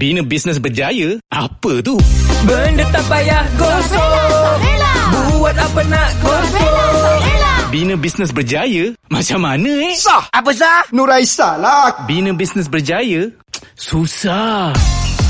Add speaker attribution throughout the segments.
Speaker 1: Bina bisnes berjaya? Apa tu?
Speaker 2: Benda tak payah gosok Buat apa nak gosok
Speaker 1: Bina bisnes berjaya? Macam mana eh?
Speaker 3: Sah. Apa sah? Nuraisa lah.
Speaker 1: Bina bisnes berjaya? Susah.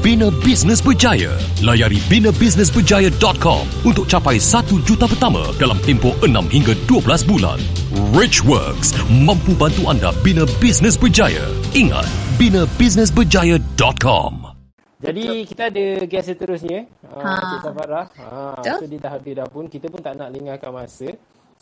Speaker 4: bina bisnes berjaya. Layari binabusinessberjaya.com untuk capai 1 juta pertama dalam tempoh 6 hingga 12 bulan. Rich Works mampu bantu anda bina bisnes berjaya. Ingat, binabusinessberjaya.com.
Speaker 5: Jadi kita ada guest seterusnya ha.
Speaker 6: Ha.
Speaker 5: Cik Safarah ha.
Speaker 6: Betul.
Speaker 5: So dia dah habis dah pun Kita pun tak nak lengahkan masa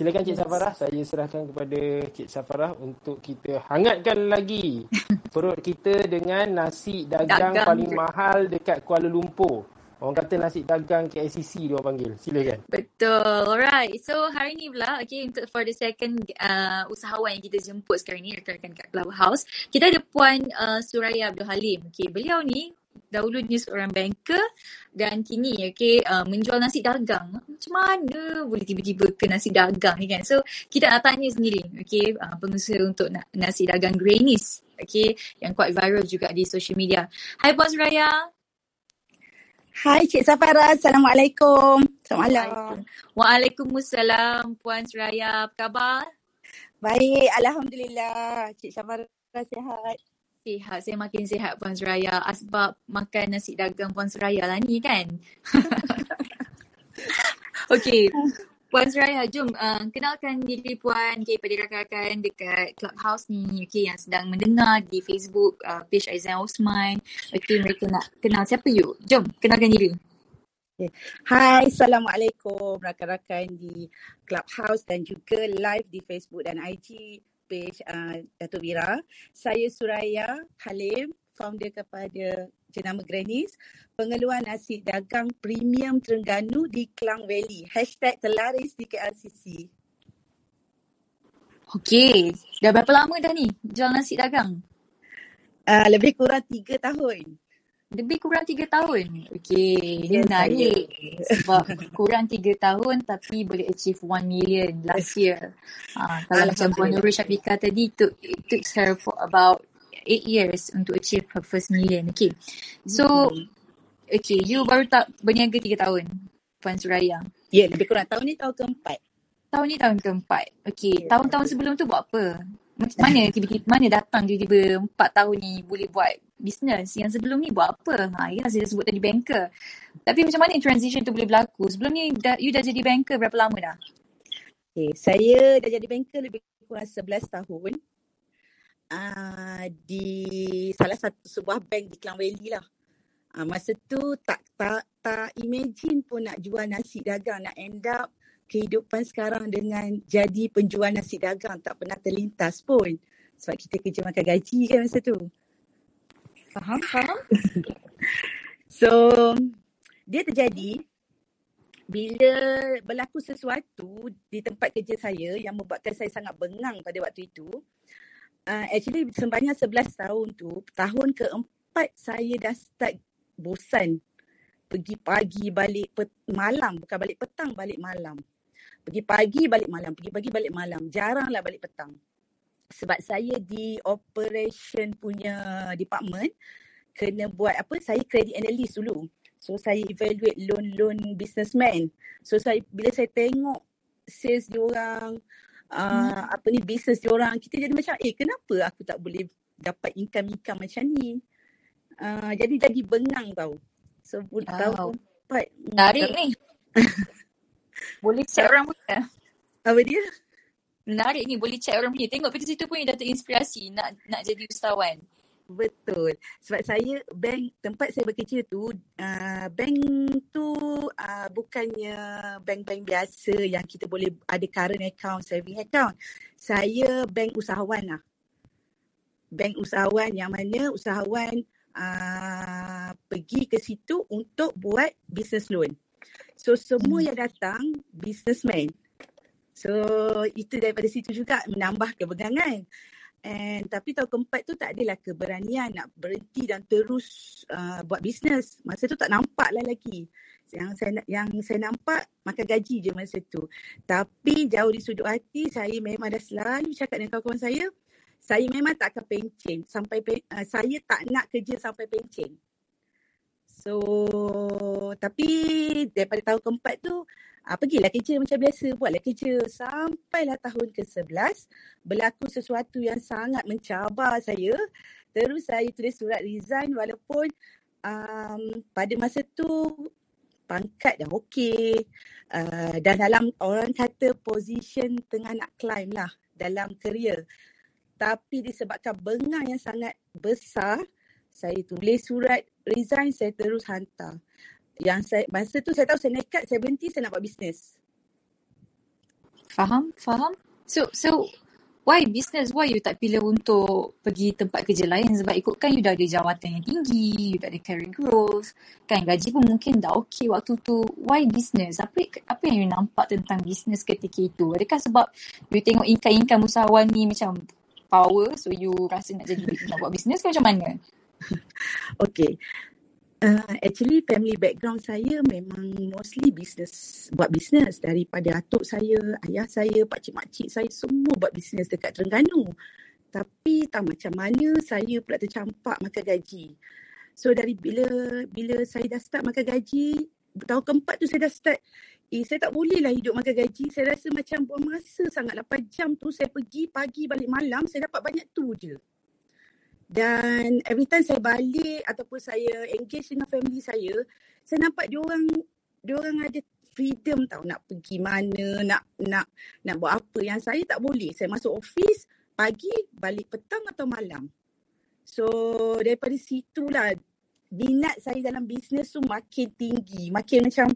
Speaker 5: Silakan Cik Safarah Saya serahkan kepada Cik Safarah Untuk kita hangatkan lagi Perut kita dengan nasi dagang,
Speaker 6: Dagang.
Speaker 5: paling mahal Dekat Kuala Lumpur Orang kata nasi dagang KLCC dia orang panggil Silakan
Speaker 6: Betul. Alright. So hari ni pula, okay, untuk for the second uh, usahawan yang kita jemput sekarang ni, rekan-rekan kat Clubhouse, kita ada Puan uh, Suraya Abdul Halim. Okay, beliau ni dahulunya seorang banker dan kini okay, uh, menjual nasi dagang. Macam mana boleh tiba-tiba ke nasi dagang ni kan? So, kita nak tanya sendiri, okay, uh, pengusaha untuk na- nasi dagang Granny's. Okay, yang quite viral juga di social media. Hai Puan Suraya.
Speaker 7: Hai Cik Safara, Assalamualaikum. Malam.
Speaker 6: Waalaikumsalam Puan Suraya. Apa khabar?
Speaker 7: Baik, Alhamdulillah. Cik Safara sihat.
Speaker 6: Sihat, saya makin sihat Puan Suraya sebab makan nasi dagang Puan Suraya lah ni kan. Okey, Puan Suraya, jom uh, kenalkan diri Puan okay, pada rakan-rakan dekat Clubhouse ni okay, yang sedang mendengar di Facebook uh, page Aizan Osman. Okey, mereka nak kenal siapa you? Jom, kenalkan diri.
Speaker 7: Hai, Assalamualaikum rakan-rakan di Clubhouse dan juga live di Facebook dan IG page uh, Datuk Mira. Saya Suraya Halim, founder kepada Jenama Grannies, pengeluar nasi dagang premium Terengganu di Klang Valley. Hashtag terlaris di KLCC.
Speaker 6: Okey, dah berapa lama dah ni jual nasi dagang?
Speaker 7: Uh, lebih kurang tiga tahun.
Speaker 6: Lebih kurang tiga tahun. Okey, ni
Speaker 7: Ya,
Speaker 6: menarik. Sebab kurang tiga tahun tapi boleh achieve 1 million last year. Ha, kalau macam Puan Nurul Syafiqah tadi, it took, it took her for about 8 years untuk achieve her first million. Okay. So, okay, you baru tak berniaga tiga tahun, Puan Suraya.
Speaker 7: Ya, lebih kurang tahun ni tahun keempat.
Speaker 6: Tahun ni tahun keempat. Okay, tahun-tahun sebelum tu buat apa? Macam mana tiba-tiba, mana datang tiba-tiba empat tahun ni boleh buat bisnes? Yang sebelum ni buat apa? Ha, ya, saya sebut tadi banker. Tapi macam mana transition tu boleh berlaku? Sebelum ni, dah, you dah jadi banker berapa lama dah?
Speaker 7: Okay, saya dah jadi banker lebih kurang 11 tahun. Uh, di salah satu sebuah bank di Klang Valley lah. Uh, masa tu tak tak tak imagine pun nak jual nasi dagang, nak end up kehidupan sekarang dengan jadi penjual nasi dagang tak pernah terlintas pun. Sebab kita kerja makan gaji kan masa tu.
Speaker 6: Faham? Faham?
Speaker 7: So, dia terjadi bila berlaku sesuatu di tempat kerja saya yang membuatkan saya sangat bengang pada waktu itu. Uh, actually sebanyak 11 tahun tu, tahun keempat saya dah start bosan pergi pagi balik pet- malam, bukan balik petang, balik malam. Pergi pagi balik malam, pergi pagi balik malam. Jaranglah balik petang. Sebab saya di operation punya department kena buat apa? Saya credit analyst dulu. So saya evaluate loan-loan businessman. So saya bila saya tengok sales diorang, uh, apa ni business diorang, kita jadi macam eh kenapa aku tak boleh dapat income-income macam ni? Uh, jadi jadi bengang tau. So wow. tahun
Speaker 6: Wow.
Speaker 7: keempat.
Speaker 6: Menarik ni. Boleh check orang punya.
Speaker 7: Apa dia?
Speaker 6: Menarik ni, boleh check orang punya. Tengok pada situ pun you dah terinspirasi nak nak jadi usahawan.
Speaker 7: Betul. Sebab saya bank tempat saya bekerja tu uh, bank tu uh, bukannya bank-bank biasa yang kita boleh ada current account, saving account. Saya bank usahawan lah. Bank usahawan yang mana usahawan uh, pergi ke situ untuk buat business loan. So semua yang datang businessman. So itu daripada situ juga menambah kepegangan. And tapi tahun keempat tu tak adalah keberanian nak berhenti dan terus uh, buat bisnes. Masa tu tak nampak lah lagi. Yang saya yang saya nampak makan gaji je masa tu. Tapi jauh di sudut hati saya memang dah selalu cakap dengan kawan-kawan saya, saya memang tak akan pencen sampai uh, saya tak nak kerja sampai pencen. So tapi daripada tahun keempat tu uh, pergilah kerja macam biasa, buatlah kerja sampailah tahun ke-11 berlaku sesuatu yang sangat mencabar saya. Terus saya tulis surat resign walaupun um, pada masa tu pangkat dah okey uh, dan dalam orang kata position tengah nak climb lah dalam kerjaya. Tapi disebabkan bengang yang sangat besar, saya tulis surat resign, saya terus hantar. Yang saya, masa tu saya tahu saya nekat, saya berhenti, saya nak buat bisnes.
Speaker 6: Faham? Faham? So, so why business? Why you tak pilih untuk pergi tempat kerja lain? Sebab ikutkan you dah ada jawatan yang tinggi, you dah ada career growth, kan gaji pun mungkin dah okay waktu tu. Why business? Apa apa yang you nampak tentang business ketika itu? Adakah sebab you tengok income-income usahawan ni macam power so you rasa nak jadi nak buat business ke macam mana?
Speaker 7: okay. Uh, actually family background saya memang mostly business buat business daripada atuk saya, ayah saya, pakcik makcik saya semua buat business dekat Terengganu. Tapi tak macam mana saya pula tercampak makan gaji. So dari bila bila saya dah start makan gaji, tahun keempat tu saya dah start eh saya tak boleh lah hidup makan gaji. Saya rasa macam buang masa sangat 8 jam tu saya pergi pagi balik malam saya dapat banyak tu je. Dan every time saya balik ataupun saya engage dengan family saya, saya nampak dia orang dia orang ada freedom tau nak pergi mana, nak nak nak buat apa yang saya tak boleh. Saya masuk office pagi, balik petang atau malam. So daripada situlah minat saya dalam bisnes tu makin tinggi, makin macam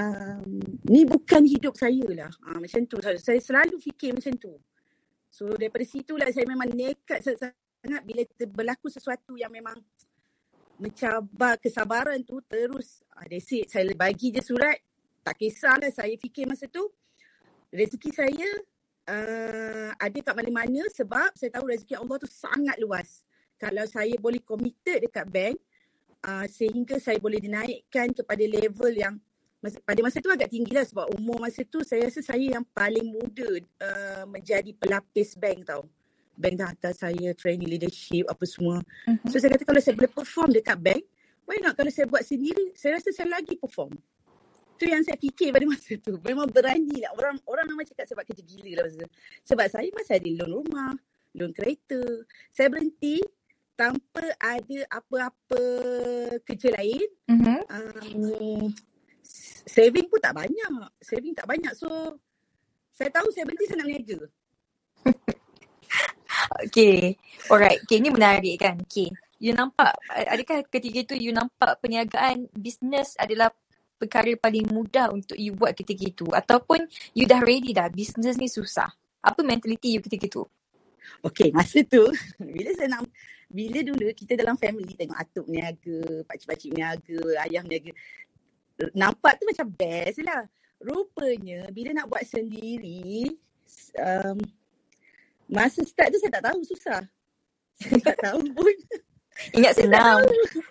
Speaker 7: um, ni bukan hidup saya lah. Ha, macam tu. Saya selalu fikir macam tu. So daripada situlah saya memang nekat sangat bila berlaku sesuatu yang memang mencabar kesabaran tu terus uh, that's it. Saya bagi je surat. Tak kisahlah saya fikir masa tu rezeki saya uh, ada kat mana-mana sebab saya tahu rezeki Allah tu sangat luas. Kalau saya boleh committed dekat bank uh, sehingga saya boleh dinaikkan kepada level yang pada masa tu agak tinggi lah sebab umur masa tu saya rasa saya yang paling muda uh, menjadi pelapis bank tau bank dah hantar saya training leadership apa semua. Uh-huh. So saya kata kalau saya boleh perform dekat bank, why not kalau saya buat sendiri, saya rasa saya lagi perform. Tu yang saya fikir pada masa tu. Memang berani lah. Orang orang memang cakap sebab kerja gila lah masa tu. Sebab saya masih ada loan rumah, loan kereta. Saya berhenti tanpa ada apa-apa kerja lain. Uh-huh. Um, saving pun tak banyak. Saving tak banyak. So, saya tahu saya berhenti saya nak berniaga.
Speaker 6: Okay. Alright. Okay, ni menarik kan. Okay. You nampak, adakah ketika itu you nampak perniagaan bisnes adalah perkara paling mudah untuk you buat ketika itu? Ataupun you dah ready dah, bisnes ni susah? Apa mentality you ketika itu?
Speaker 7: Okay, masa tu, bila saya nak, bila dulu kita dalam family tengok atuk niaga, pakcik-pakcik niaga, ayah niaga, nampak tu macam best lah. Rupanya, bila nak buat sendiri, um, Masa start tu saya tak tahu susah. Saya tak tahu pun.
Speaker 6: Ingat senang.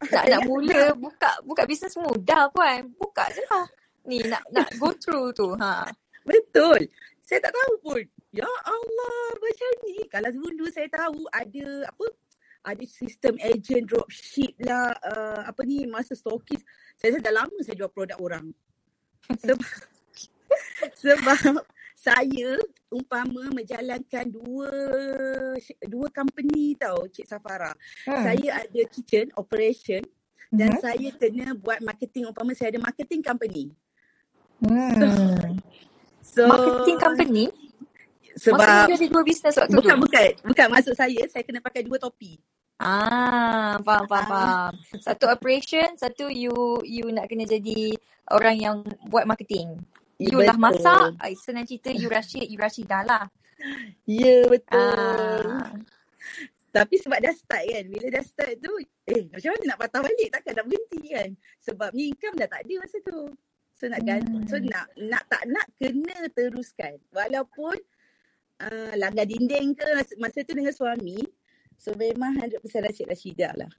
Speaker 6: nak nak mula buka buka bisnes mudah kan. Buka je lah. Ni nak nak go through tu. Ha.
Speaker 7: Betul. Saya tak tahu pun. Ya Allah macam ni. Kalau dulu saya tahu ada apa ada sistem agent dropship lah uh, apa ni masa stokis saya, saya dah lama saya jual produk orang sebab sebab saya umpama menjalankan dua dua company tau Cik Safara. Hmm. Saya ada kitchen operation dan hmm. saya kena buat marketing umpama saya ada marketing company.
Speaker 6: Hmm. So, so marketing company?
Speaker 7: Sebab
Speaker 6: Maksudnya ada dua bisnes waktu
Speaker 7: bukan,
Speaker 6: tu?
Speaker 7: Bukan, bukan. Maksud saya, saya kena pakai dua topi.
Speaker 6: Ah, faham, faham, faham. Satu operation, satu you you nak kena jadi orang yang buat marketing. You betul. lah masak, senang cerita you rashid, you rashid dah lah.
Speaker 7: Ya, yeah, betul. Ah. Tapi sebab dah start kan. Bila dah start tu, eh macam mana nak patah balik? Takkan nak berhenti kan? Sebab ni income dah tak ada masa tu. So nak ganti, so
Speaker 6: Hmm.
Speaker 7: nak nak tak nak kena teruskan. Walaupun uh, langgar dinding ke masa, masa tu dengan suami. So memang 100% Rashid Rashidah lah.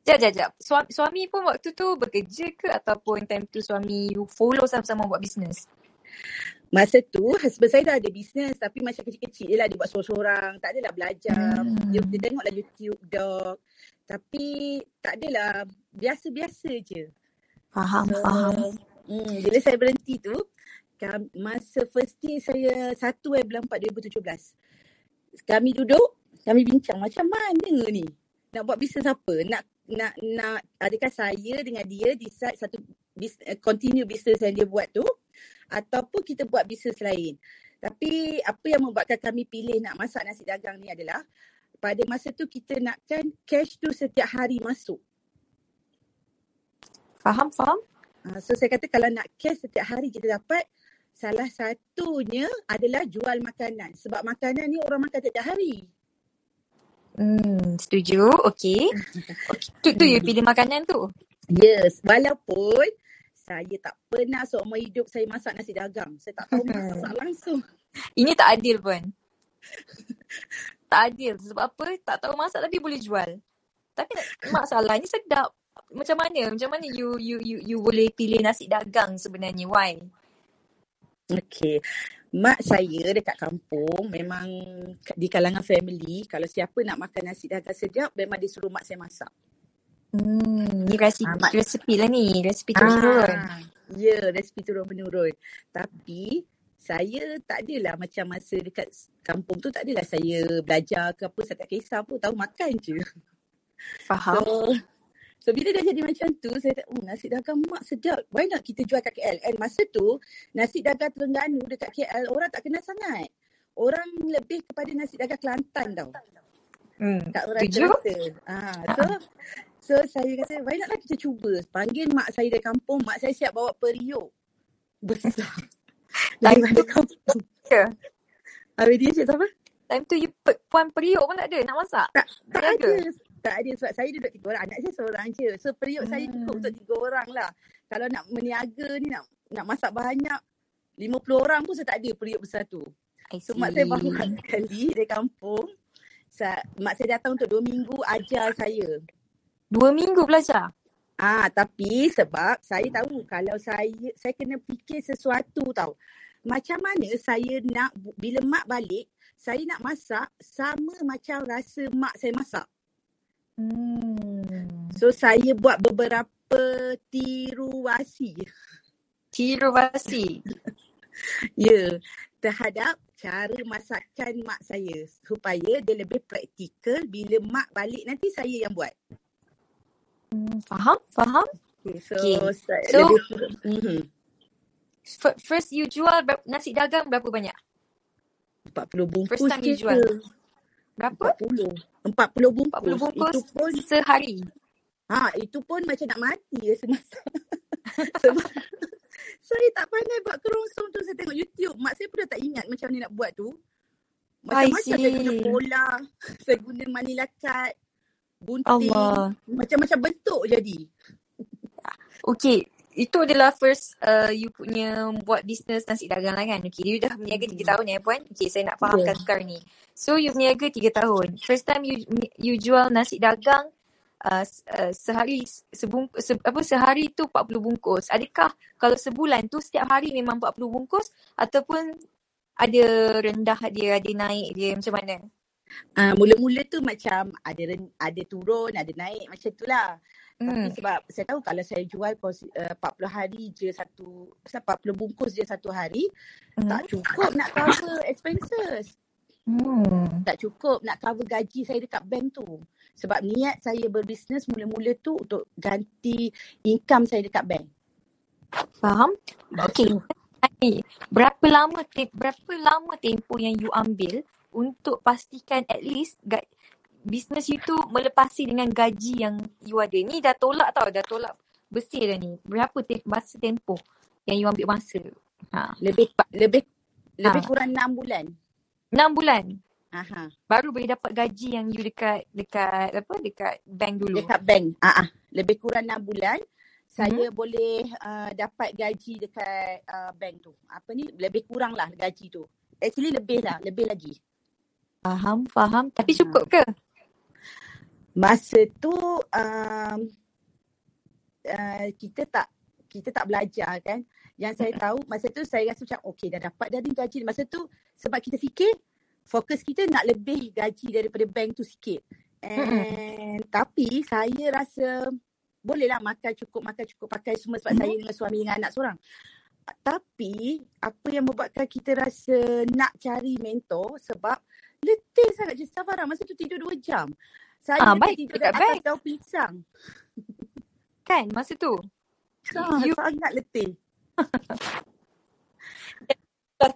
Speaker 6: Sekejap, sekejap, sekejap. Suami, suami pun waktu tu bekerja ke ataupun time tu suami you follow sama-sama buat bisnes?
Speaker 7: Masa tu husband saya dah ada bisnes tapi macam kecil-kecil je lah dia buat sorang-sorang. Tak adalah belajar.
Speaker 6: Hmm.
Speaker 7: Dia, dia tengoklah YouTube dog. Tapi tak adalah biasa-biasa je.
Speaker 6: Faham,
Speaker 7: So,
Speaker 6: faham.
Speaker 7: hmm, bila saya berhenti tu, masa first day saya 1 eh bulan 4 2017. Kami duduk, kami bincang macam mana ni? Nak buat bisnes apa? Nak nak nak adakah saya dengan dia decide satu bis, uh, continue bisnes yang dia buat tu ataupun kita buat bisnes lain. Tapi apa yang membuatkan kami pilih nak masak nasi dagang ni adalah pada masa tu kita nakkan cash tu setiap hari masuk.
Speaker 6: Faham, faham?
Speaker 7: Uh, so saya kata kalau nak cash setiap hari kita dapat salah satunya adalah jual makanan. Sebab makanan ni orang makan setiap hari.
Speaker 6: Hmm, setuju. Okey. Okay. Tu, tu you pilih makanan tu?
Speaker 7: Yes, walaupun saya tak pernah seumur hidup saya masak nasi dagang. Saya tak tahu masak langsung.
Speaker 6: Ini tak adil pun. tak adil. Sebab apa? Tak tahu masak tapi boleh jual. Tapi masalahnya sedap. Macam mana? Macam mana you you you you boleh pilih nasi dagang sebenarnya? Why?
Speaker 7: Okey. Mak saya dekat kampung memang di kalangan family kalau siapa nak makan nasi dagang sedap memang disuruh mak saya masak.
Speaker 6: Hmm, ni resipi,
Speaker 7: Ah, mak-
Speaker 6: resipi lah ni. Resipi turun-turun.
Speaker 7: Ah, ya, resipi turun menurun. Tapi saya tak adalah macam masa dekat kampung tu tak adalah saya belajar ke apa saya tak kisah pun tahu makan je.
Speaker 6: Faham?
Speaker 7: So so bila dah jadi macam tu saya kata oh nasi dagang mak sedap. Why not kita jual kat KL? And masa tu nasi dagang Terengganu dekat KL orang tak kenal sangat. Orang lebih kepada nasi dagang Kelantan tau.
Speaker 6: Hmm,
Speaker 7: Tak orang terasa. Ah, so so saya kata why not lah kita cuba. Panggil mak saya dari kampung, mak saya siap bawa periuk besar daripada kampung.
Speaker 6: Ya.
Speaker 7: Habis dia cakap apa?
Speaker 6: Time tu you pe- puan periuk pun tak ada nak masak.
Speaker 7: Tak, tak
Speaker 6: Berniaga?
Speaker 7: ada. Tak ada sebab saya duduk tiga orang. Anak saya seorang je. So periuk saya cukup
Speaker 6: Hmm.
Speaker 7: untuk tiga orang lah. Kalau nak meniaga ni nak nak masak banyak 50 orang pun saya tak ada periuk besar tu. So mak saya
Speaker 6: see.
Speaker 7: sekali dari kampung. Sa, mak saya datang untuk dua minggu ajar saya.
Speaker 6: Dua minggu belajar.
Speaker 7: Ah, tapi sebab saya tahu kalau saya saya kena fikir sesuatu tau. Macam mana saya nak bila mak balik, saya nak masak sama macam rasa mak saya masak.
Speaker 6: Hmm.
Speaker 7: So saya buat beberapa tiruasi.
Speaker 6: Tiru basi.
Speaker 7: Ya, terhadap cara masakan mak saya supaya dia lebih praktikal bila mak balik nanti saya yang buat.
Speaker 6: Hmm, faham? Faham?
Speaker 7: Okay, so,
Speaker 6: Okay.
Speaker 7: saya
Speaker 6: So,
Speaker 7: lebih mm-hmm.
Speaker 6: First you jual nasi dagang berapa banyak?
Speaker 7: 40 bungkus
Speaker 6: First time you jual. Berapa?
Speaker 7: 40. 40 bungkus.
Speaker 6: 40 bungkus
Speaker 7: Itu pun
Speaker 6: sehari.
Speaker 7: ha itu pun macam nak mati rasa masak. Sebab saya tak pandai buat kerongsong tu saya tengok YouTube. Mak saya pun dah tak ingat macam mana nak buat tu. Macam-macam saya guna pola, saya guna manila cut, gunting,
Speaker 6: Allah.
Speaker 7: macam-macam bentuk jadi.
Speaker 6: Okay. Itu adalah first uh, you punya buat bisnes nasi dagang lah kan. Okay. You dah berniaga tiga tahun ya puan. Okay. Saya nak fahamkan
Speaker 7: Ya.
Speaker 6: sekarang ni. So you berniaga tiga tahun. First time you you jual nasi dagang uh, uh, sehari sebung, se, apa sehari tu 40 bungkus. Adakah kalau sebulan tu setiap hari memang 40 bungkus ataupun ada rendah dia, ada naik dia macam mana?
Speaker 7: Ah, mula-mula tu macam ada ada turun, ada naik macam tu lah. Tapi
Speaker 6: Hmm.
Speaker 7: sebab saya tahu kalau saya jual pos, uh, 40 hari je satu, pasal 40 bungkus je satu hari,
Speaker 6: Hmm.
Speaker 7: tak cukup nak cover expenses.
Speaker 6: Hmm.
Speaker 7: Tak cukup nak cover gaji saya dekat bank tu. Sebab niat saya berbisnes mula-mula tu untuk ganti income saya dekat bank.
Speaker 6: Faham? Okay. Berapa lama berapa lama tempoh yang you ambil untuk pastikan at least business you tu melepasi dengan gaji yang you ada. Ni dah tolak tau, dah tolak bersih dah ni. Berapa te- masa tempoh yang you ambil masa? Ha.
Speaker 7: Lebih lebih lebih
Speaker 6: Ha.
Speaker 7: kurang 6 bulan.
Speaker 6: 6 bulan.
Speaker 7: Aha.
Speaker 6: baru boleh dapat gaji yang you dekat dekat apa dekat bank dulu.
Speaker 7: Dekat bank. Ah, ah. Lebih kurang 6 bulan saya
Speaker 6: Mhm.
Speaker 7: boleh uh, dapat gaji dekat uh, bank tu. Apa ni? Lebih kurang lah gaji tu. Actually lebih lah, lebih lagi.
Speaker 6: Faham, faham. Tapi
Speaker 7: Ha.
Speaker 6: cukup ke?
Speaker 7: Masa tu um, uh, kita tak kita tak belajar kan. Yang saya tahu masa tu saya rasa macam okey dah dapat dah ni gaji. Masa tu sebab kita fikir fokus kita nak lebih gaji daripada bank tu sikit. And tapi saya rasa bolehlah makan cukup makan cukup pakai semua sebab saya dengan suami dengan anak seorang. Tapi apa yang membuatkan kita rasa nak cari mentor sebab letih sangat je Safara masa tu tidur 2 jam. Saya
Speaker 6: Ah, baik
Speaker 7: tidur
Speaker 6: dekat
Speaker 7: atas daun pisang.
Speaker 6: Kan masa tu.
Speaker 7: Ah,
Speaker 6: You
Speaker 7: sangat letih.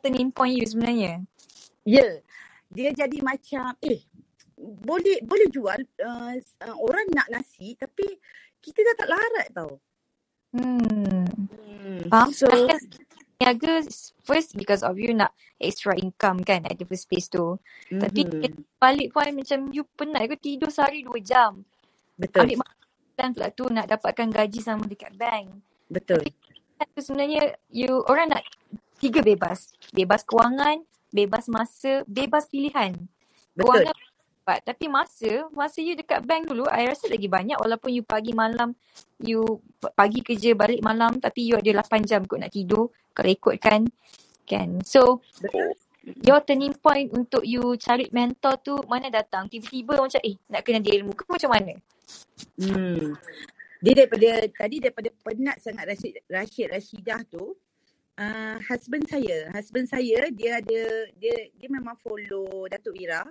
Speaker 6: turning point you sebenarnya.
Speaker 7: Ya. Yeah. Dia jadi macam eh boleh boleh jual uh, uh, orang nak nasi tapi kita dah tak larat tau.
Speaker 6: Hmm.
Speaker 7: Hmm.
Speaker 6: Faham?
Speaker 7: So
Speaker 6: niaga first because of you nak extra income kan at the first place tu. Tapi
Speaker 7: mm-hmm.
Speaker 6: balik point macam you penat ke tidur sehari 2 jam.
Speaker 7: betul.
Speaker 6: Ambil makan pula tu nak dapatkan gaji sama dekat bank.
Speaker 7: Betul.
Speaker 6: Kan tu sebenarnya you orang nak tiga bebas. Bebas kewangan, bebas masa, bebas pilihan.
Speaker 7: Betul.
Speaker 6: Kewangan dapat. Tapi masa, masa you dekat bank dulu, I rasa lagi banyak walaupun you pagi malam, you pagi kerja balik malam tapi you ada 8 jam kot nak tidur kalau ikutkan. Kan. So,
Speaker 7: Betul.
Speaker 6: your turning point untuk you cari mentor tu mana datang? Tiba-tiba macam eh nak kena dia ilmu ke macam mana?
Speaker 7: Hmm. Dia daripada tadi daripada penat sangat Rashid Rashid Rashidah tu uh, husband saya, husband saya dia ada dia dia memang follow Datuk Ira.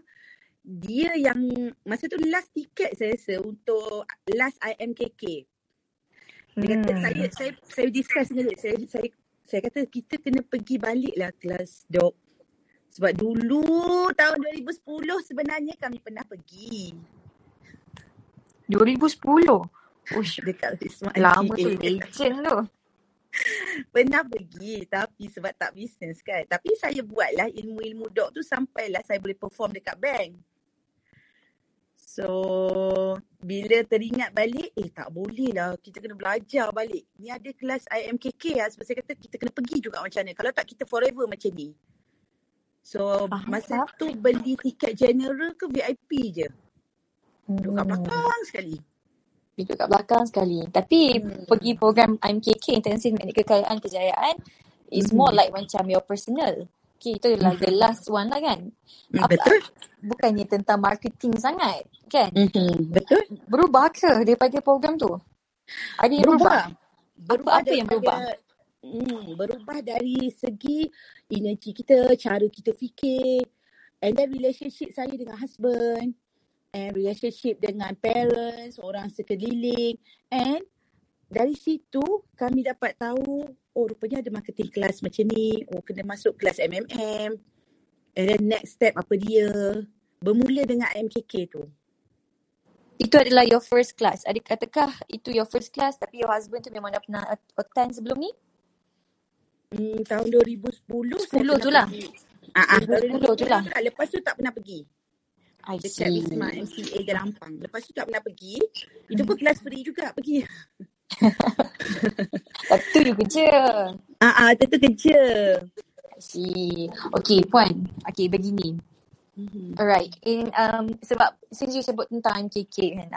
Speaker 7: Dia yang masa tu last tiket saya rasa untuk last IMKK. Dia kata
Speaker 6: Hmm.
Speaker 7: saya saya saya discuss dengan dia. Saya saya saya kata kita kena pergi balik lah kelas dok. Sebab dulu tahun 2010 sebenarnya kami pernah pergi
Speaker 6: 2010. Ush,
Speaker 7: dekat Wisma
Speaker 6: lama tu legend tu.
Speaker 7: Pernah pergi tapi sebab tak bisnes kan. Tapi saya buatlah ilmu-ilmu dok tu sampailah saya boleh perform dekat bank. So bila teringat balik, eh tak boleh lah. Kita kena belajar balik. Ni ada kelas IMKK lah. Sebab saya kata kita kena pergi juga macam ni. Kalau tak kita forever macam ni. So
Speaker 6: Faham,
Speaker 7: masa tu beli tiket general ke VIP je. Duduk kat
Speaker 6: Hmm.
Speaker 7: belakang sekali.
Speaker 6: Duduk kat belakang sekali. Tapi
Speaker 7: Hmm.
Speaker 6: pergi program IMKK, Intensif Teknik Kekayaan Kejayaan, is
Speaker 7: Mhm.
Speaker 6: more like macam your personal. Okay, itu adalah the last one lah kan. Apa,
Speaker 7: Betul?
Speaker 6: bukannya tentang marketing sangat kan.
Speaker 7: Mhm, Betul?
Speaker 6: Berubah ke daripada program tu? Ada yang berubah?
Speaker 7: Berubah.
Speaker 6: Apa-apa yang berubah?
Speaker 7: Hmm, berubah dari segi energi kita, cara kita fikir, and then relationship saya dengan husband, and relationship dengan parents, orang sekeliling, and dari situ kami dapat tahu, oh rupanya ada marketing class macam ni, oh kena masuk kelas MMM, and then next step apa dia, bermula dengan MKK tu.
Speaker 6: Itu adalah your first class. Adik katakah itu your first class tapi your husband tu memang dah pernah attend sebelum ni?
Speaker 7: Hmm, tahun 2010 saya
Speaker 6: 10
Speaker 7: pernah
Speaker 6: tu lah.
Speaker 7: Ah, ah,
Speaker 6: 2010 tu lah.
Speaker 7: Lepas tu tak pernah pergi.
Speaker 6: I
Speaker 7: Dekat
Speaker 6: see.
Speaker 7: Wisma MCA Gelampang. Lepas tu tak pernah pergi. Itu pun kelas free juga pergi.
Speaker 6: Tapi tu you kerja.
Speaker 7: Ah, ah, tu tu kerja.
Speaker 6: I see. Okay, Puan. Okay, begini.
Speaker 7: Mhm.
Speaker 6: Alright. In um sebab since you sebut tentang MKK kan.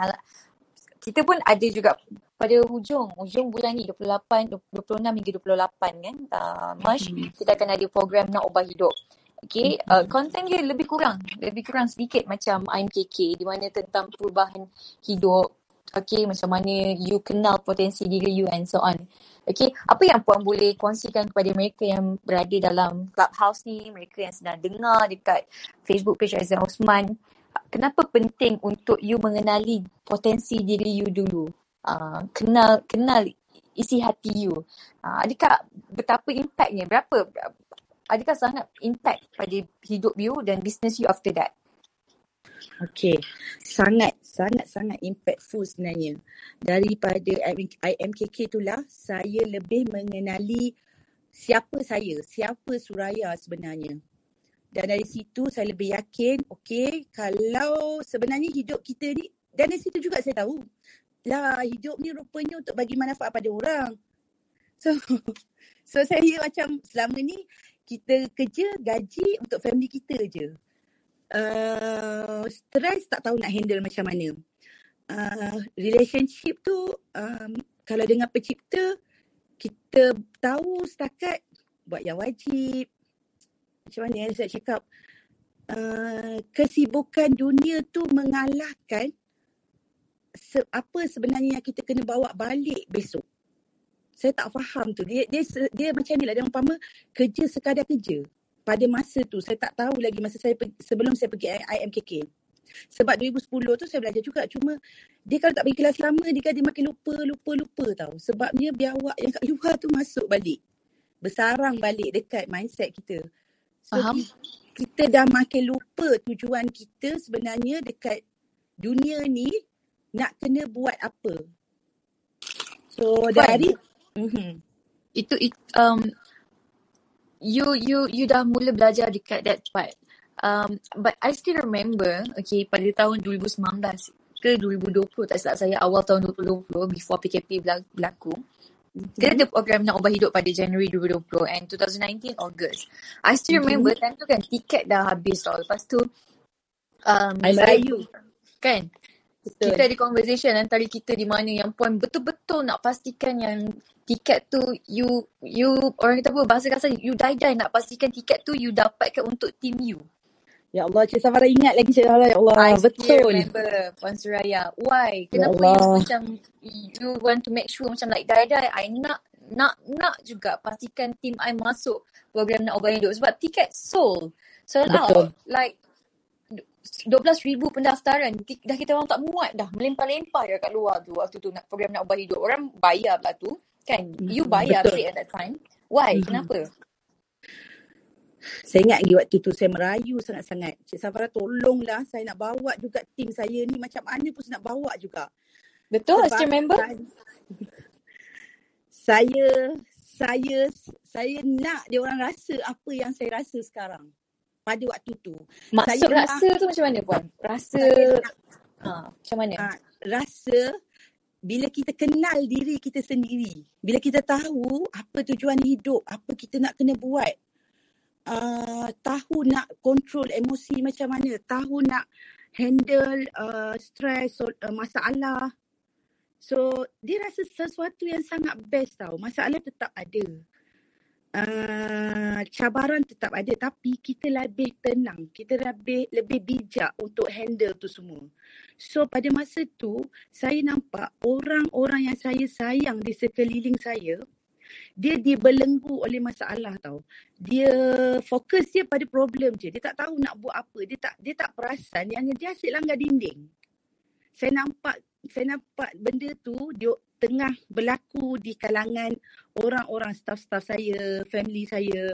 Speaker 6: Kita pun ada juga pada hujung hujung bulan ni 28 26 hingga 28 kan uh, March kita akan ada program nak ubah hidup. Okay, uh, konten dia lebih kurang, lebih kurang sedikit macam IMKK di mana tentang perubahan hidup. Okay, macam mana you kenal potensi diri you and so on. Okay, apa yang Puan boleh kongsikan kepada mereka yang berada dalam clubhouse ni, mereka yang sedang dengar dekat Facebook page Aizan Osman, kenapa penting untuk you mengenali potensi diri you dulu? Uh, kenal kenal isi hati you. Uh, adakah betapa impactnya? Berapa? Adakah sangat impact pada hidup you dan business you after that?
Speaker 7: Okay. Sangat, sangat, sangat impactful sebenarnya. Daripada IMKK itulah, saya lebih mengenali siapa saya, siapa Suraya sebenarnya. Dan dari situ saya lebih yakin, okay, kalau sebenarnya hidup kita ni, dan dari situ juga saya tahu, lah hidup ni rupanya untuk bagi manfaat pada orang. So, so saya macam selama ni kita kerja gaji untuk family kita je. Uh, stress tak tahu nak handle macam mana. Uh, relationship tu um, kalau dengan pencipta kita tahu setakat buat yang wajib. Macam mana yang saya cakap uh, kesibukan dunia tu mengalahkan se- apa sebenarnya yang kita kena bawa balik besok saya tak faham tu. Dia dia dia macam ni lah. Dia umpama kerja sekadar kerja. Pada masa tu saya tak tahu lagi masa saya sebelum saya pergi IMKK. Sebab 2010 tu saya belajar juga. Cuma dia kalau tak pergi kelas lama dia kan dia makin lupa, lupa, lupa tau. Sebabnya biawak yang kat luar tu masuk balik. Bersarang balik dekat mindset kita. So,
Speaker 6: Faham.
Speaker 7: Kita dah makin lupa tujuan kita sebenarnya dekat dunia ni nak kena buat apa. So dari Mm-hmm.
Speaker 6: Itu it, um you you you dah mula belajar dekat that part. Um but I still remember okay pada tahun 2019 ke 2020 tak silap saya awal tahun 2020 before PKP berlaku. Mm-hmm. Dia ada program nak ubah hidup pada January 2020 and 2019 August. I still remember mm-hmm. time tu kan tiket dah habis tau. Lepas tu um
Speaker 7: I Melayu.
Speaker 6: kan Betul. Kita ada conversation antara kita di mana yang puan betul-betul nak pastikan yang tiket tu you you orang kata apa bahasa kasar you die-die nak pastikan tiket tu you dapatkan untuk team you.
Speaker 7: Ya Allah, Cik Safara ingat lagi Cik Safara. Ya Allah,
Speaker 6: I
Speaker 7: betul.
Speaker 6: still remember Puan Suraya. Why?
Speaker 7: Ya
Speaker 6: Kenapa you
Speaker 7: Allah.
Speaker 6: macam you want to make sure macam like die-die I nak nak nak juga pastikan team I masuk program nak ubah hidup sebab tiket sold. Sold
Speaker 7: Betul.
Speaker 6: out. Like 12,000 pendaftaran. Dah kita orang tak muat dah. Melempar-lempar je kat luar tu waktu tu nak program nak ubah hidup. Orang bayar pula tu. Kan? You bayar
Speaker 7: Betul.
Speaker 6: at that time. Why?
Speaker 7: Mhm.
Speaker 6: Kenapa?
Speaker 7: Saya ingat lagi waktu tu saya merayu sangat-sangat. Cik Safara tolonglah saya nak bawa juga tim saya ni macam mana pun saya nak bawa juga.
Speaker 6: Betul? I
Speaker 7: Sebab
Speaker 6: remember?
Speaker 7: Saya saya saya nak dia orang rasa apa yang saya rasa sekarang pada waktu tu.
Speaker 6: Maksud
Speaker 7: Saya
Speaker 6: rasa tu macam mana puan? Rasa
Speaker 7: nak
Speaker 6: ha, macam mana?
Speaker 7: uh, rasa bila kita kenal diri kita sendiri, bila kita tahu apa tujuan hidup, apa kita nak kena buat, uh, tahu nak kontrol emosi macam mana, tahu nak handle uh, stres, uh, masalah. So, dia rasa sesuatu yang sangat best tau. Masalah tetap ada. Uh, cabaran tetap ada tapi kita lebih tenang. Kita lebih lebih bijak untuk handle tu semua. So pada masa tu saya nampak orang-orang yang saya sayang di sekeliling saya dia dibelenggu oleh masalah tau. Dia fokus dia pada problem je. Dia tak tahu nak buat apa. Dia tak dia tak perasan yang dia asyik langgar dinding. Saya nampak saya nampak benda tu dia tengah berlaku di kalangan orang-orang staff-staff saya, family saya.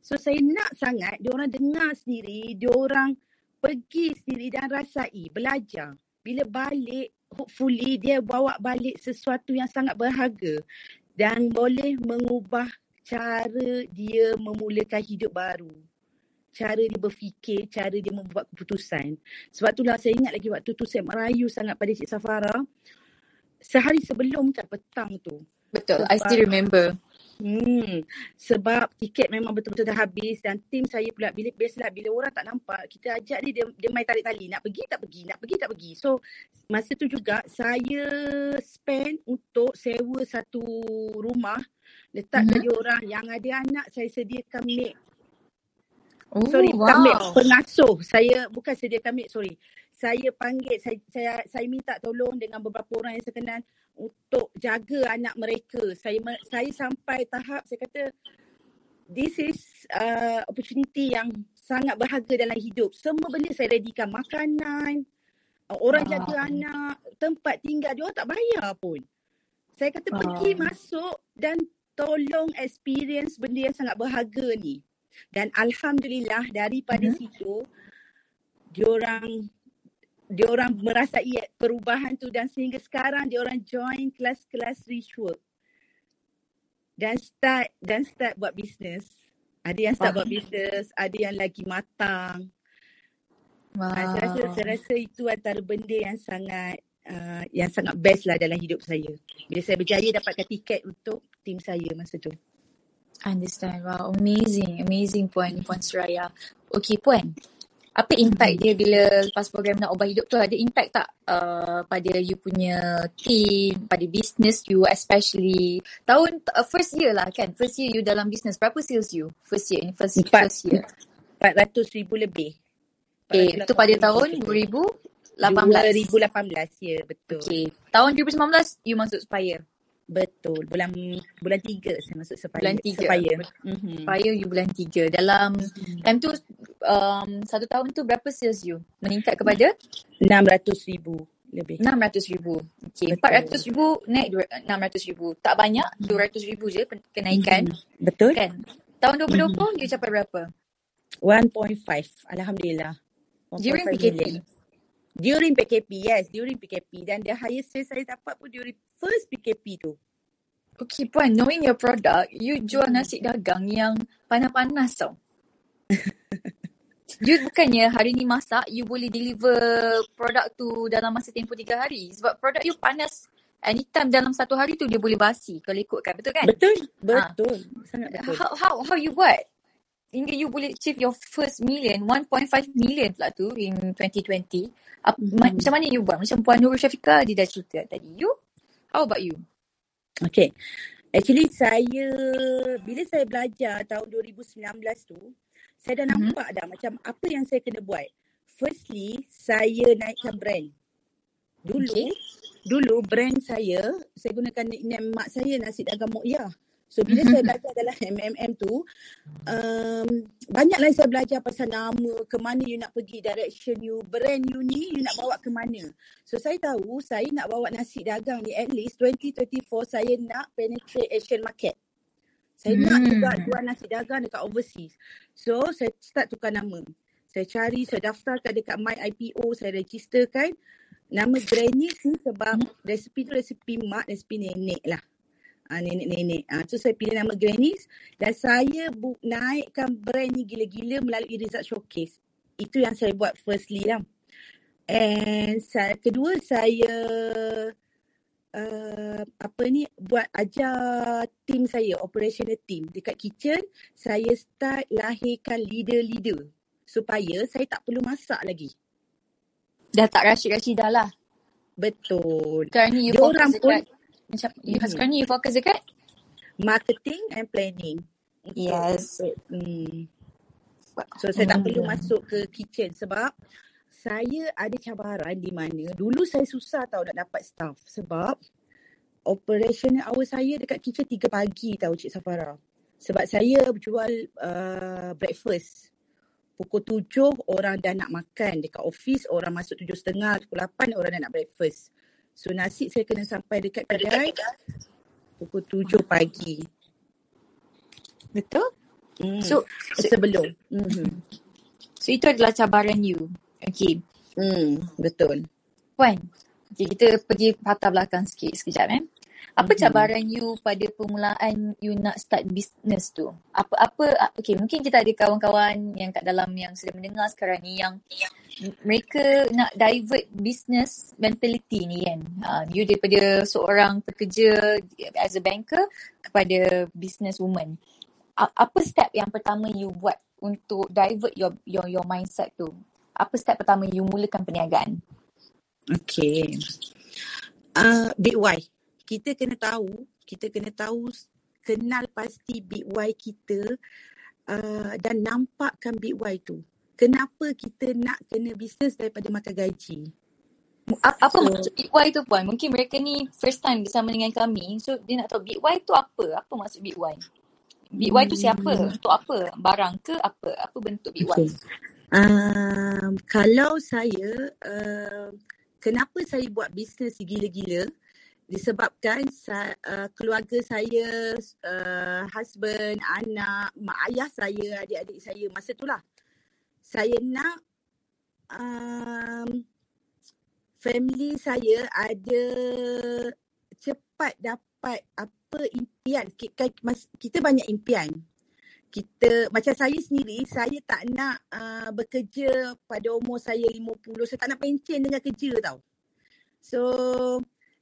Speaker 7: So saya nak sangat dia orang dengar sendiri, dia orang pergi sendiri dan rasai, belajar. Bila balik, hopefully dia bawa balik sesuatu yang sangat berharga dan boleh mengubah cara dia memulakan hidup baru. Cara dia berfikir, cara dia membuat keputusan. Sebab itulah saya ingat lagi waktu tu saya merayu sangat pada Cik Safara. Sehari sebelum kan petang tu.
Speaker 6: Betul. I
Speaker 7: Sebab
Speaker 6: still remember.
Speaker 7: Hmm, sebab tiket memang betul-betul dah habis dan tim saya pula bila biasalah bila orang tak nampak kita ajak dia dia, dia main tarik tali nak pergi tak pergi nak pergi tak pergi. So masa tu juga saya spend untuk sewa satu rumah letak
Speaker 6: Mhm.
Speaker 7: mm-hmm. orang yang ada anak saya sediakan maid.
Speaker 6: Oh,
Speaker 7: Sorry, bukan maid,
Speaker 6: wow.
Speaker 7: pengasuh. Saya bukan sediakan maid, sorry. Saya panggil, saya, saya saya minta tolong dengan beberapa orang yang saya kenal untuk jaga anak mereka. Saya saya sampai tahap saya kata this is uh, opportunity yang sangat berharga dalam hidup. Semua benda saya readykan makanan, uh, orang
Speaker 6: Wow.
Speaker 7: jaga anak, tempat tinggal dia orang tak bayar pun. Saya kata pergi
Speaker 6: Wow.
Speaker 7: masuk dan tolong experience benda yang sangat berharga ni. Dan alhamdulillah daripada
Speaker 6: Mhm.
Speaker 7: situ diorang diorang merasai perubahan tu dan sehingga sekarang diorang join kelas-kelas work dan start dan start buat bisnes. Ada yang start
Speaker 6: Faham.
Speaker 7: buat bisnes, ada yang lagi matang.
Speaker 6: Wow.
Speaker 7: Uh, saya rasa saya rasa itu antara benda yang sangat uh, yang sangat best lah dalam hidup saya. Bila saya berjaya dapatkan tiket untuk tim saya masa tu.
Speaker 6: Understand. Wow, amazing. Amazing Puan, Puan Suraya. Okay, Puan. Apa impact dia bila lepas program nak ubah hidup tu ada impact tak uh, pada you punya team, pada business you especially? Tahun uh, first year lah kan? First year you dalam business berapa sales you? First year ni first,
Speaker 7: Empat.
Speaker 6: first year.
Speaker 7: 400 ribu lebih.
Speaker 6: okay itu pada tahun 2018
Speaker 7: 2018 ya betul.
Speaker 6: okay. Tahun 2019 you masuk Spire
Speaker 7: Betul. Bulan bulan 3 saya masuk Sepaya.
Speaker 6: Bulan tiga.
Speaker 7: Sepaya. Mhm.
Speaker 6: Spire you bulan 3 dalam time tu um, satu tahun tu berapa sales you meningkat kepada
Speaker 7: 600 ribu lebih.
Speaker 6: 600 ribu. Okay.
Speaker 7: Betul.
Speaker 6: 400 ribu naik dua- 600 ribu. Tak banyak. 200 ribu je pen- kenaikan.
Speaker 7: Mhm. Betul.
Speaker 6: Kan? Tahun 2020 you capai berapa?
Speaker 7: 1.5. Alhamdulillah. 1.5
Speaker 6: During
Speaker 7: million. During PKP, yes. During PKP. Dan the highest sales saya dapat pun during first PKP tu.
Speaker 6: Okay Puan, knowing your product, you jual nasi dagang yang panas-panas tau. you bukannya hari ni masak, you boleh deliver produk tu dalam masa tempoh 3 hari. Sebab produk you panas anytime dalam satu hari tu dia boleh basi kalau ikutkan. Betul kan?
Speaker 7: Betul. Betul. Sangat betul.
Speaker 6: How, how, how you buat? Hingga you boleh achieve your first million, 1.5 million pula tu in 2020. Ap,
Speaker 7: Mhm.
Speaker 6: ma- Macam mana you buat? Macam Puan Nurul Syafiqah dia dah cerita tadi. You? How about you?
Speaker 7: Okay. Actually saya, bila saya belajar tahun 2019 tu, saya dah
Speaker 6: Mhm.
Speaker 7: nampak dah macam apa yang saya kena buat. Firstly, saya naikkan brand. Dulu,
Speaker 6: Okay.
Speaker 7: dulu brand saya, saya gunakan nickname mak saya Nasi Dagang Mu'yah. So bila saya belajar dalam MMM tu, um, banyaklah saya belajar pasal nama, ke mana you nak pergi, direction you, brand you ni, you nak bawa ke mana. So saya tahu saya nak bawa nasi dagang ni at least 2024 saya nak penetrate Asian market. Saya nak
Speaker 6: Hmm.
Speaker 7: juga jual nasi dagang dekat overseas. So saya start tukar nama. Saya cari, saya daftarkan dekat My IPO, saya registerkan nama Granny's ni sebab resipi tu resipi mak, resipi nenek lah. Ah, nenek-nenek. Ah, tu saya pilih nama Granny's dan saya bu- naikkan brand ni gila-gila melalui result showcase. Itu yang saya buat firstly lah. And saya, kedua saya uh, apa ni buat ajar team saya operational team dekat kitchen saya start lahirkan leader-leader supaya saya tak perlu masak lagi.
Speaker 6: Dah tak Rashid Rashidah lah.
Speaker 7: Betul.
Speaker 6: Sekarang ni you
Speaker 7: Dia orang pun
Speaker 6: dekat macam you,
Speaker 7: Mhm.
Speaker 6: sekarang ni you fokus dekat
Speaker 7: marketing and planning.
Speaker 6: Yes.
Speaker 7: untuk, hmm. So saya tak perlu
Speaker 6: Hmm.
Speaker 7: masuk ke kitchen sebab saya ada cabaran di mana dulu saya susah tahu nak dapat staff sebab operational hour saya dekat kitchen 3 pagi tahu Cik Safara. Sebab saya jual uh, breakfast. Pukul 7 orang dah nak makan dekat office, orang masuk 7.30, pukul 8 orang dah nak breakfast. So nasi saya kena sampai dekat kedai pukul 7 pagi.
Speaker 6: betul?
Speaker 7: Hmm.
Speaker 6: So, so
Speaker 7: sebelum. Mm-hmm.
Speaker 6: so itu adalah cabaran you. Okay.
Speaker 7: Hmm, betul.
Speaker 6: Puan, okay, kita pergi latar belakang sikit sekejap eh. Apa cabaran you pada permulaan you nak start business tu? Apa-apa, okay mungkin kita ada kawan-kawan yang kat dalam yang sedang mendengar sekarang ni yang mereka nak divert business mentality ni kan. Uh, you daripada seorang pekerja as a banker kepada business woman. Apa step yang pertama you buat untuk divert your your your mindset tu? Apa step pertama you mulakan perniagaan?
Speaker 7: Okay. Uh, big why. Kita kena tahu, kita kena tahu, kenal pasti big why kita uh, dan nampakkan big why tu. Kenapa kita nak kena bisnes daripada makan gaji?
Speaker 6: Apa
Speaker 7: So-
Speaker 6: maksud big why tu puan? Mungkin mereka ni first time bersama dengan kami. So dia nak tahu big why tu apa? Apa maksud big why? Big why tu siapa? Untuk apa? Barang ke apa? Apa bentuk big why?
Speaker 7: Okay. Um, kalau saya, uh, kenapa saya buat bisnes gila-gila? Disebabkan sa, uh, keluarga saya, uh, husband, anak, mak ayah saya, adik-adik saya masa tu lah. Saya nak um, family saya ada cepat dapat apa impian. Kita, kita banyak impian. kita macam saya sendiri saya tak nak uh, bekerja pada umur saya 50 saya tak nak pencen dengan kerja tau so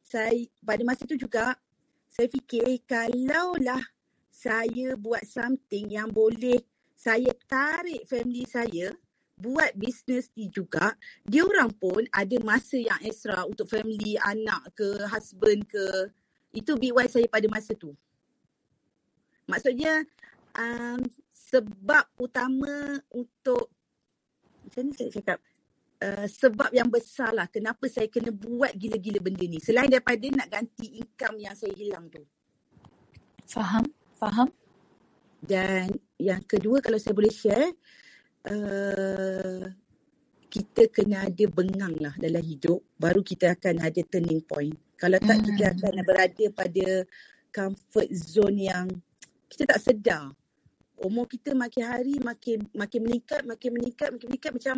Speaker 7: saya pada masa tu juga saya fikir kalaulah saya buat something yang boleh saya tarik family saya buat bisnes ni juga dia orang pun ada masa yang extra untuk family anak ke husband ke. Itu BY saya pada masa tu. Maksudnya um, sebab utama untuk macam ni saya cakap uh, sebab yang besar lah kenapa saya kena buat gila-gila benda ni selain daripada nak ganti income yang saya hilang tu
Speaker 6: Faham? Faham?
Speaker 7: dan yang kedua kalau saya boleh share uh, kita kena ada bengang lah dalam hidup baru kita akan ada turning point kalau tak
Speaker 6: Hmm.
Speaker 7: kita akan berada pada comfort zone yang kita tak sedar umur kita makin hari makin makin meningkat makin meningkat makin meningkat macam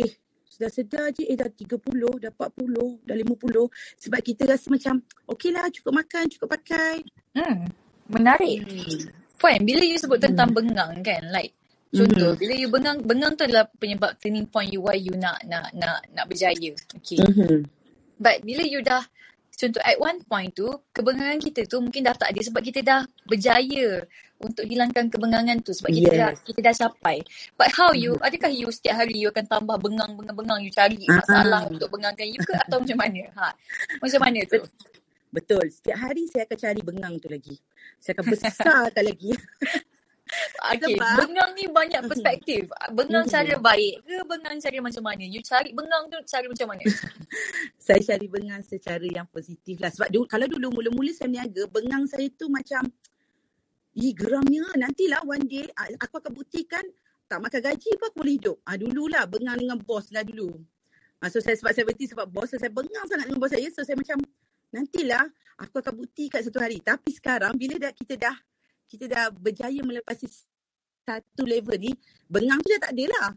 Speaker 7: eh sudah sedar je eh dah 30 dah 40 dah 50 sebab kita rasa macam okey lah cukup makan cukup pakai
Speaker 6: Hmm. Menarik.
Speaker 7: hmm.
Speaker 6: Puan, bila you sebut tentang
Speaker 7: Hmm.
Speaker 6: bengang kan, like contoh,
Speaker 7: Mhm.
Speaker 6: bila you bengang, bengang tu adalah penyebab turning point you why you nak nak nak nak berjaya. Okay.
Speaker 7: Mhm.
Speaker 6: But bila you dah contoh at one point tu kebengangan kita tu mungkin dah tak ada sebab kita dah berjaya untuk hilangkan kebengangan tu sebab kita dah
Speaker 7: Yes.
Speaker 6: kita dah capai. But how you
Speaker 7: Mhm.
Speaker 6: adakah you setiap hari you akan tambah bengang bengang bengang you cari
Speaker 7: Ah,
Speaker 6: masalah
Speaker 7: ah.
Speaker 6: untuk bengangkan you ke atau macam mana? Ha. Macam mana tu?
Speaker 7: Betul. Setiap hari saya akan cari bengang tu lagi. Saya akan besarkan lagi.
Speaker 6: Okay,
Speaker 7: Sebab
Speaker 6: bengang ni banyak
Speaker 7: Mhm.
Speaker 6: perspektif. Bengang
Speaker 7: Mhm.
Speaker 6: cara baik ke bengang cara macam mana? You cari bengang tu cara macam mana?
Speaker 7: saya cari bengang secara yang positif lah. Sebab dulu, kalau dulu mula-mula saya berniaga, bengang saya tu macam Ih geramnya nantilah one day ah, aku akan buktikan tak makan gaji pun aku boleh hidup. Ah dululah bengang dengan bos lah dulu. Ah, so saya sebab saya berhenti sebab bos saya bengang sangat dengan bos saya. So saya macam nantilah aku akan buktikan satu hari. Tapi sekarang bila dah kita dah kita dah berjaya melepasi satu level ni, bengang tu dah tak ada lah.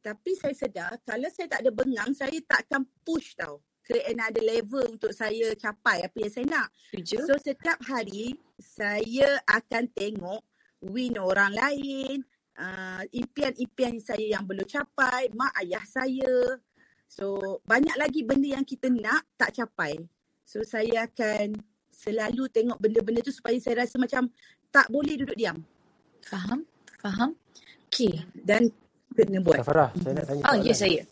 Speaker 7: Tapi saya sedar kalau saya tak ada bengang, saya tak akan push tau ke another level untuk saya capai apa yang saya nak.
Speaker 6: Setuju?
Speaker 7: So setiap hari saya akan tengok win orang lain, uh, impian-impian saya yang belum capai, mak ayah saya. So banyak lagi benda yang kita nak tak capai. So saya akan selalu tengok benda-benda tu supaya saya rasa macam tak boleh duduk diam
Speaker 6: Faham? Faham? Okay.
Speaker 7: dan kena buat.
Speaker 5: Safarah, saya nak tanya
Speaker 6: Oh, ya saya.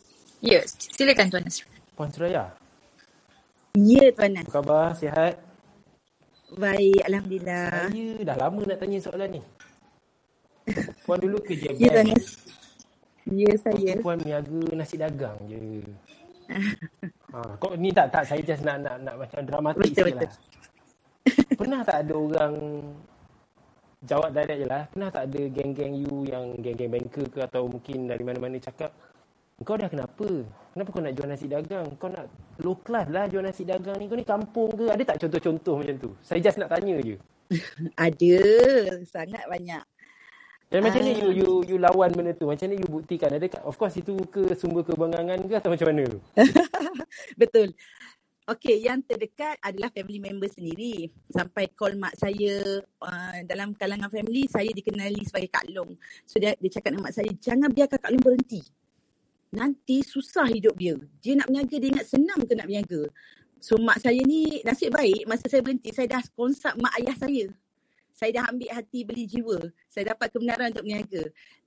Speaker 6: Yes, silakan Tuan Nasr.
Speaker 5: Puan Suraya,
Speaker 7: Ya Tuan Nas.
Speaker 5: apa khabar? Sihat?
Speaker 7: Baik, Alhamdulillah.
Speaker 5: Saya dah lama nak tanya soalan ni. Puan dulu kerja
Speaker 7: Ya Tuan
Speaker 5: bank.
Speaker 7: Nas. Ya saya.
Speaker 5: tu puan berniaga nasi dagang je. ha, kok ni tak tak saya just nak nak nak macam dramatik
Speaker 7: Betul,
Speaker 5: sikit lah. Pernah tak ada orang jawab direct je lah. Pernah tak ada geng-geng you yang geng-geng banker ke atau mungkin dari mana-mana cakap kau dah kenapa? Kenapa kau nak jual nasi dagang? Kau nak low class lah jual nasi dagang ni. Kau ni kampung ke? Ada tak contoh-contoh macam tu? Saya just nak tanya je.
Speaker 7: Ada, sangat banyak.
Speaker 5: Dan macam ni you,
Speaker 7: Ah.
Speaker 5: you you lawan benda tu? Macam ni you buktikan? Ada of course itu ke sumber kebangangan ke atau macam mana tu?
Speaker 7: Betul. Okey, yang terdekat adalah family member sendiri. Sampai call mak saya uh, dalam kalangan family, saya dikenali sebagai Kak Long. So dia, dia cakap dengan mak saya, jangan biarkan Kak Long berhenti. Nanti susah hidup dia. Dia nak berniaga, dia ingat senang ke nak berniaga. So mak saya ni nasib baik masa saya berhenti, saya dah konsult mak ayah saya. Saya dah ambil hati beli jiwa. Saya dapat kebenaran untuk berniaga.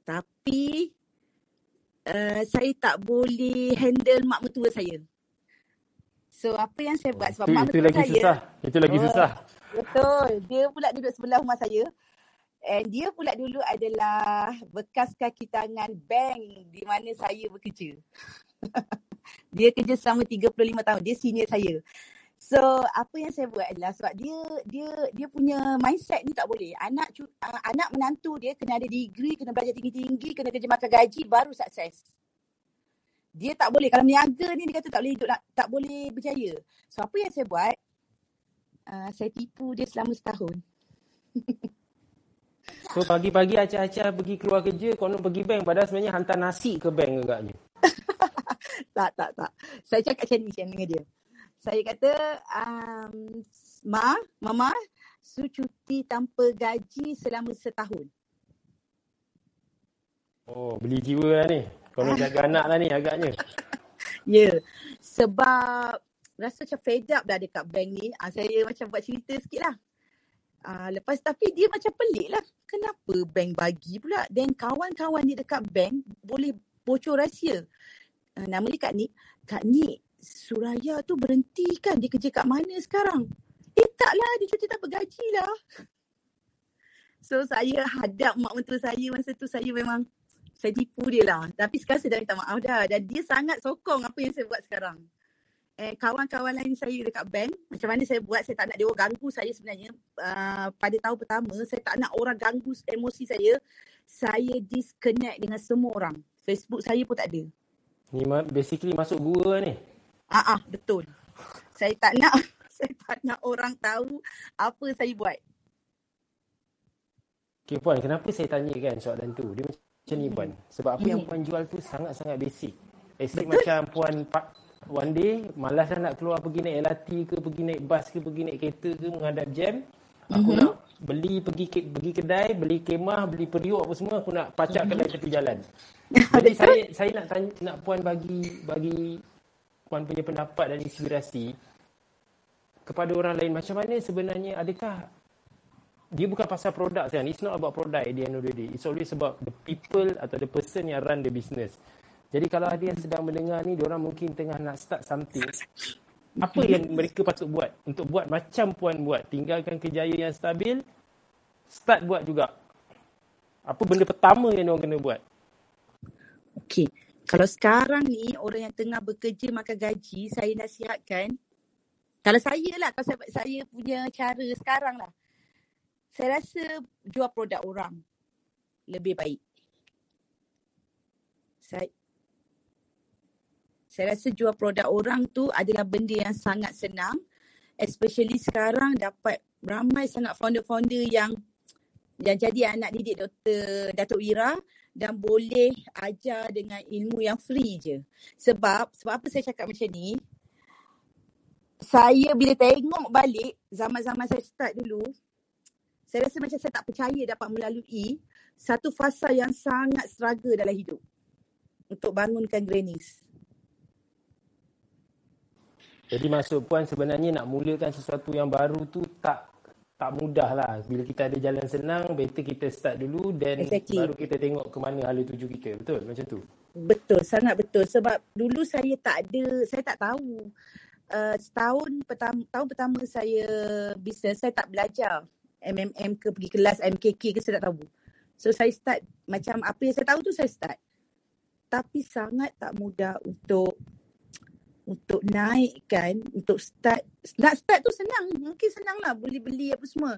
Speaker 7: Tapi uh, saya tak boleh handle mak mertua saya. So apa yang saya buat sebab
Speaker 5: Itu,
Speaker 7: mak
Speaker 5: itu
Speaker 7: mertua
Speaker 5: lagi
Speaker 7: saya
Speaker 5: susah. Itu lagi
Speaker 7: Oh.
Speaker 5: susah.
Speaker 7: betul dia pula duduk sebelah rumah saya and dia pula dulu adalah bekas kaki tangan bank di mana saya bekerja. dia kerja selama 35 tahun. Dia senior saya. So apa yang saya buat adalah sebab dia dia dia punya mindset ni tak boleh. Anak uh, anak menantu dia kena ada degree, kena belajar tinggi-tinggi, kena kerja makan gaji baru sukses. Dia tak boleh kalau berniaga ni dia kata tak boleh hidup tak boleh berjaya. So apa yang saya buat? Uh, saya tipu dia selama setahun.
Speaker 5: So pagi-pagi acah-acah pergi keluar kerja, konon pergi bank padahal sebenarnya hantar nasi ke bank agaknya.
Speaker 7: tak, tak, tak. Saya cakap macam ni macam dengan dia. Saya kata, um, Ma, Mama, su cuti tanpa gaji selama setahun.
Speaker 5: Oh, beli jiwa lah ni. Kalau jaga anak lah ni agaknya.
Speaker 7: Ya. Yeah. Sebab rasa macam fed up dah dekat bank ni. Ah, saya macam buat cerita sikit lah. Ah, lepas tapi dia macam pelik lah. Kenapa bank bagi pula? Dan kawan-kawan dia dekat bank boleh bocor rahsia. Ah, nama dia Kak Nik. Kak Nik, Suraya tu berhenti kan? Dia kerja kat mana sekarang? Eh taklah, dia cuti tak bergaji lah. So saya hadap mak mentua saya masa tu saya memang saya tipu dia lah. Tapi sekarang saya dah minta maaf dah. Dan dia sangat sokong apa yang saya buat sekarang. Eh, kawan-kawan lain saya dekat bank, macam mana saya buat, saya tak nak dia orang ganggu saya sebenarnya. Uh, pada tahun pertama, saya tak nak orang ganggu emosi saya. Saya disconnect dengan semua orang. Facebook saya pun tak ada.
Speaker 5: Ni basically masuk gua ni.
Speaker 7: Ah, ah betul. Saya tak nak saya tak nak orang tahu apa saya buat.
Speaker 5: Okay Puan, kenapa saya tanya kan soalan tu? Dia macam ni Puan. Sebab apa hmm. yang Puan jual tu sangat-sangat basic. Basic macam Puan one day malas dah nak keluar pergi naik LRT ke pergi naik bas ke pergi naik kereta ke menghadap jam aku mm-hmm. nak beli pergi ke, pergi kedai beli kemah beli periuk apa semua aku nak pacak mm-hmm. kedai tepi jalan. Jadi saya saya nak tanya nak puan bagi bagi puan punya pendapat dan inspirasi kepada orang lain. Macam mana sebenarnya adakah dia bukan pasal produk kan it's not about product at the end of the day. It's always about the people atau the person yang run the business jadi kalau ada yang sedang mendengar ni, orang mungkin tengah nak start something. Apa yang mereka patut buat untuk buat macam puan buat? Tinggalkan kejayaan yang stabil, start buat juga. Apa benda pertama yang orang kena buat?
Speaker 7: Okey. Kalau sekarang ni orang yang tengah bekerja makan gaji, saya nasihatkan kalau saya lah, kalau saya, saya punya cara sekarang lah. Saya rasa jual produk orang lebih baik. Saya, saya rasa jual produk orang tu adalah benda yang sangat senang. Especially sekarang dapat ramai sangat founder-founder yang yang jadi anak didik Dr. Datuk Ira dan boleh ajar dengan ilmu yang free je. Sebab, sebab apa saya cakap macam ni? Saya bila tengok balik zaman-zaman saya start dulu, saya rasa macam saya tak percaya dapat melalui satu fasa yang sangat struggle dalam hidup untuk bangunkan Grannies.
Speaker 5: Jadi maksud puan sebenarnya nak mulakan sesuatu yang baru tu tak tak mudah lah. Bila kita ada jalan senang, better kita start dulu dan exactly. baru kita tengok ke mana hala tuju kita. Betul macam tu?
Speaker 7: Betul, sangat betul. Sebab dulu saya tak ada, saya tak tahu. Uh, setahun pertama, tahun pertama saya bisnes, saya tak belajar MMM ke pergi kelas MKK ke saya tak tahu. So saya start macam apa yang saya tahu tu saya start. Tapi sangat tak mudah untuk untuk naikkan, untuk start, nak start tu senang. Mungkin senang lah boleh beli apa semua.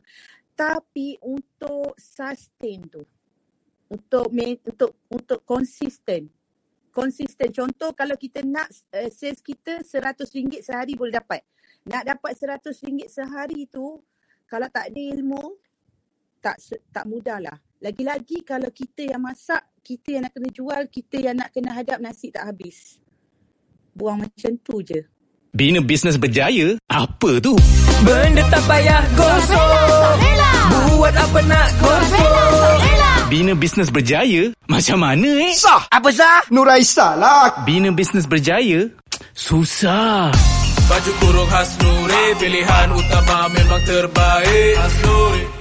Speaker 7: Tapi untuk sustain tu, untuk untuk untuk konsisten. Konsisten. Contoh kalau kita nak uh, sales kita RM100 sehari boleh dapat. Nak dapat RM100 sehari tu, kalau tak ada ilmu, tak tak mudah lah. Lagi-lagi kalau kita yang masak, kita yang nak kena jual, kita yang nak kena hadap nasi tak habis buang macam tu je.
Speaker 1: Bina bisnes berjaya? Apa tu?
Speaker 2: Benda tak payah gosok. Buat apa nak gosok.
Speaker 1: Bina bisnes berjaya? Macam mana eh?
Speaker 3: Sah! Apa sah? Nuraisa lah.
Speaker 1: Bina bisnes berjaya? Susah.
Speaker 2: Baju kurung khas Nuri Pilihan utama memang terbaik Khas Nuri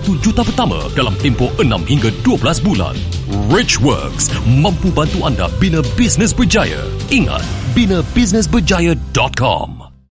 Speaker 4: juta pertama dalam tempoh 6 hingga 12 bulan. Richworks mampu bantu anda bina bisnes berjaya. Ingat, binabusinessberjaya.com.